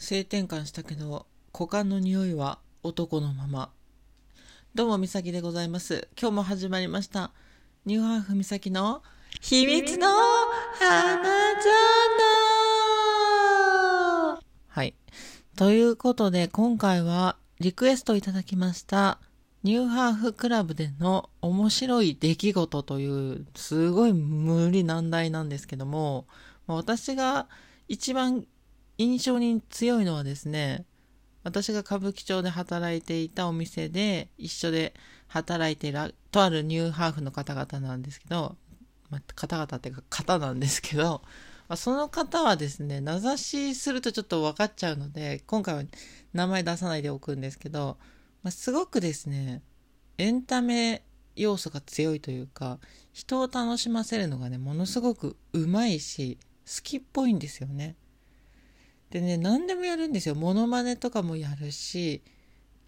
性転換したけど股間の匂いは男のまま。どうもみさきでございます。今日も始まりました。ニューハーフみさきの秘密の花園はい。ということで今回はリクエストいただきましたニューハーフクラブでの面白い出来事というすごい無理難題なんですけども私が一番印象に強いのはですね私が歌舞伎町で働いていたお店で一緒で働いているとあるニューハーフの方々なんですけど、まあ、方々っていうか方なんですけど、まあ、その方はですね名指しするとちょっと分かっちゃうので今回は名前出さないでおくんですけど、まあ、すごくですねエンタメ要素が強いというか人を楽しませるのがねものすごくうまいし好きっぽいんですよね。でね、何でもやるんですよ。モノマネとかもやるし、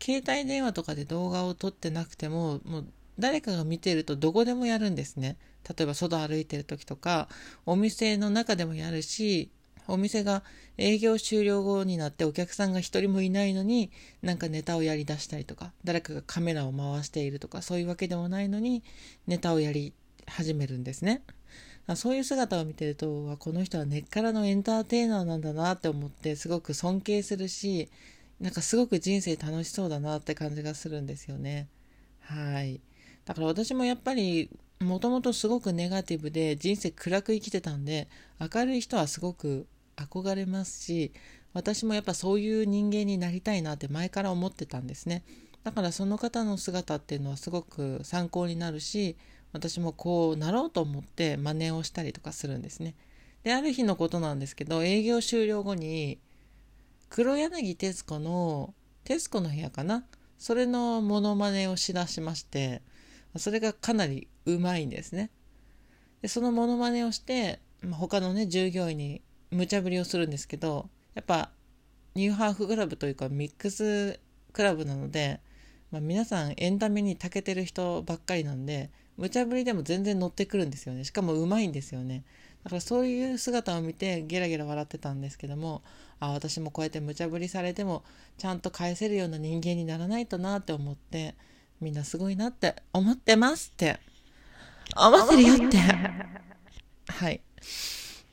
携帯電話とかで動画を撮ってなくても、もう誰かが見てるとどこでもやるんですね。例えば外歩いてる時とか、お店の中でもやるし、お店が営業終了後になってお客さんが一人もいないのになんかネタをやりだしたりとか誰かがカメラを回しているとかそういうわけでもないのにネタをやり始めるんですね。そういう姿を見てるとこの人は根っからのエンターテイナーなんだなって思ってすごく尊敬するしなんかすごく人生楽しそうだなって感じがするんですよね。はいだから私もやっぱりもともとすごくネガティブで人生暗く生きてたんで明るい人はすごく憧れますし私もやっぱそういう人間になりたいなって前から思ってたんですねだからその方の姿っていうのはすごく参考になるし私もこうなろうと思って真似をしたりとかするんですね。で、ある日のことなんですけど、営業終了後に、黒柳徹子の、徹子の部屋かな？それのモノマネをしだしまして、それがかなりうまいんですね。で、そのモノマネをして、他のね、従業員に無茶ぶりをするんですけど、やっぱ、ニューハーフクラブというかミックスクラブなので、まあ、皆さんエンタメに長けてる人ばっかりなんで、無茶ぶりでも全然乗ってくるんですよね。しかもうまいんですよね。だからそういう姿を見てゲラゲラ笑ってたんですけどもあ私もこうやって無茶ぶりされてもちゃんと返せるような人間にならないとなって思ってみんなすごいなって思ってますって。思ってるよって。はい。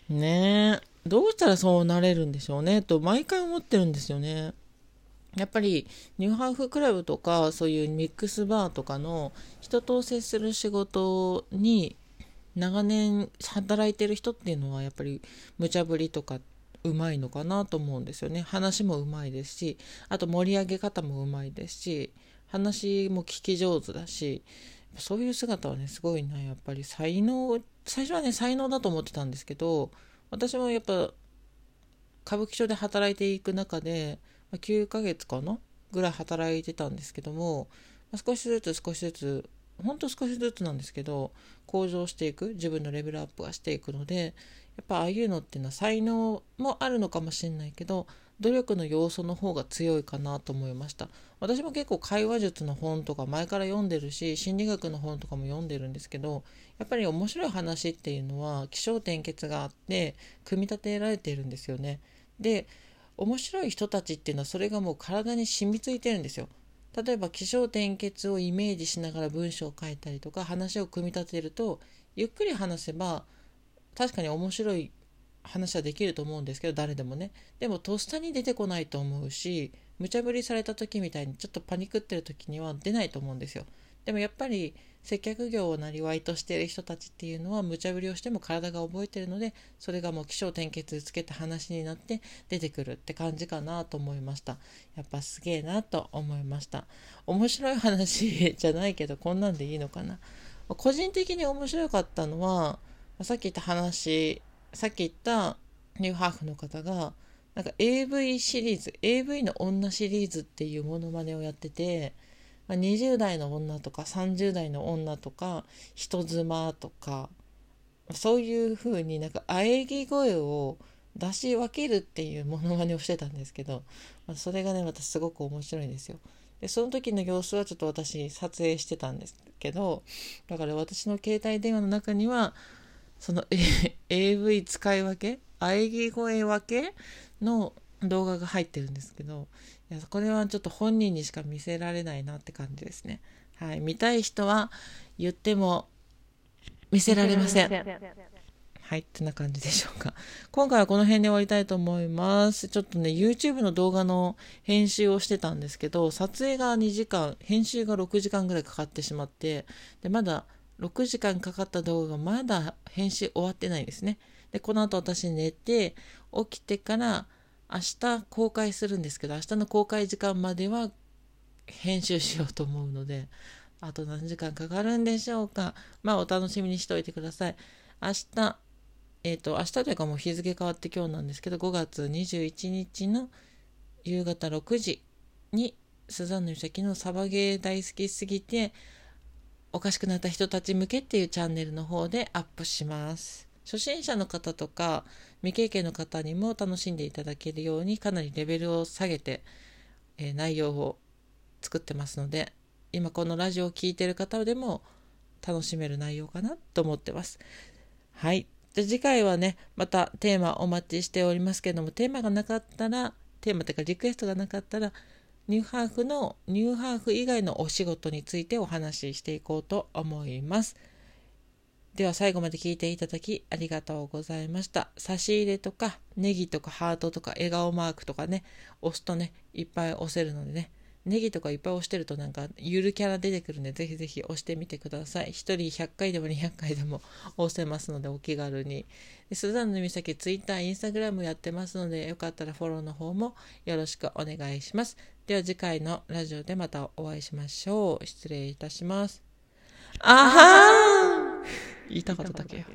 ねえ。どうしたらそうなれるんでしょうね。と毎回思ってるんですよねやっぱりニューハーフクラブとかそういうミックスバーとかの人と接する仕事に長年働いてる人っていうのはやっぱり無茶ぶりとかうまいのかなと思うんですよね。話もうまいですしあと盛り上げ方もうまいですし話も聞き上手だしそういう姿はねすごいなやっぱり才能最初はね才能だと思ってたんですけど私もやっぱ歌舞伎町で働いていく中で9ヶ月かな？ぐらい働いてたんですけども、少しずつ少しずつほんと少しずつなんですけど向上していく自分のレベルアップがしていくのでやっぱああいうのっていうのは才能もあるのかもしれないけど努力の要素の方が強いかなと思いました。私も結構会話術の本とか前から読んでるし心理学の本とかも読んでるんですけどやっぱり面白い話っていうのは起承転結があって組み立てられているんですよね。で面白い人たちっていうのはそれがもう体に染みついてるんですよ。例えば起承転結をイメージしながら文章を書いたりとか話を組み立てるとゆっくり話せば確かに面白い話はできると思うんですけど誰でもねでもとっさに出てこないと思うし無茶ぶりされた時みたいにちょっとパニクってる時には出ないと思うんですよでもやっぱり接客業をなりわいとしている人たちっていうのは無茶ぶりをしても体が覚えてるのでそれがもう起承転結つけた話になって出てくるって感じかなと思いました。やっぱすげえなと思いました。面白い話じゃないけどこんなんでいいのかな。個人的に面白かったのはさっき言った話さっき言ったニューハーフの方がなんか AV シリーズ AV の女シリーズっていうものまねをやっててまあ、20代の女とか30代の女とか人妻とかそういう風になんか喘ぎ声を出し分けるっていうものまねをしてたんですけど、まあ、それがね私すごく面白いんですよ。でその時の様子はちょっと私撮影してたんですけどだから私の携帯電話の中にはその、A、AV 使い分け喘ぎ声分けの動画が入ってるんですけど、いやこれはちょっと本人にしか見せられないなって感じですね。はい。見たい人は言っても見せられません。はい、ってな感じでしょうか。今回はこの辺で終わりたいと思います。ちょっとね、YouTube の動画の編集をしてたんですけど、撮影が2時間、編集が6時間ぐらいかかってしまって、で、まだ6時間かかった動画がまだ編集終わってないですね。で、この後私寝て、起きてから明日公開するんですけど、明日の公開時間までは編集しようと思うので、あと何時間かかるんでしょうか。まあお楽しみにしておいてください。明日、えっ、ー、と、明日というかもう日付変わって今日なんですけど、5月21日の夕方6時に、スザンヌ岬のサバゲー大好きすぎて、おかしくなった人たち向けっていうチャンネルの方でアップします。初心者の方とか未経験の方にも楽しんでいただけるようにかなりレベルを下げて、えー、内容を作ってますので今このラジオを聴いてる方でも楽しめる内容かなと思ってます。はい。で次回はね、またテーマお待ちしておりますけども、テーマがなかったら、テーマというかリクエストがなかったら、ニューハーフのニューハーフ以外のお仕事についてお話ししていこうと思います。では最後まで聞いていただきありがとうございました。差し入れとかネギとかハートとか笑顔マークとかね、押すとね、いっぱい押せるのでね、ネギとかいっぱい押してるとなんかゆるキャラ出てくるんでぜひぜひ押してみてください。1人100回でも200回でも押せますのでお気軽に。でスザンヌ美咲ツイッター、インスタグラムやってますのでよかったらフォローの方もよろしくお願いします。では次回のラジオでまたお会いしましょう。失礼いたします。あはー言いたかっただけ。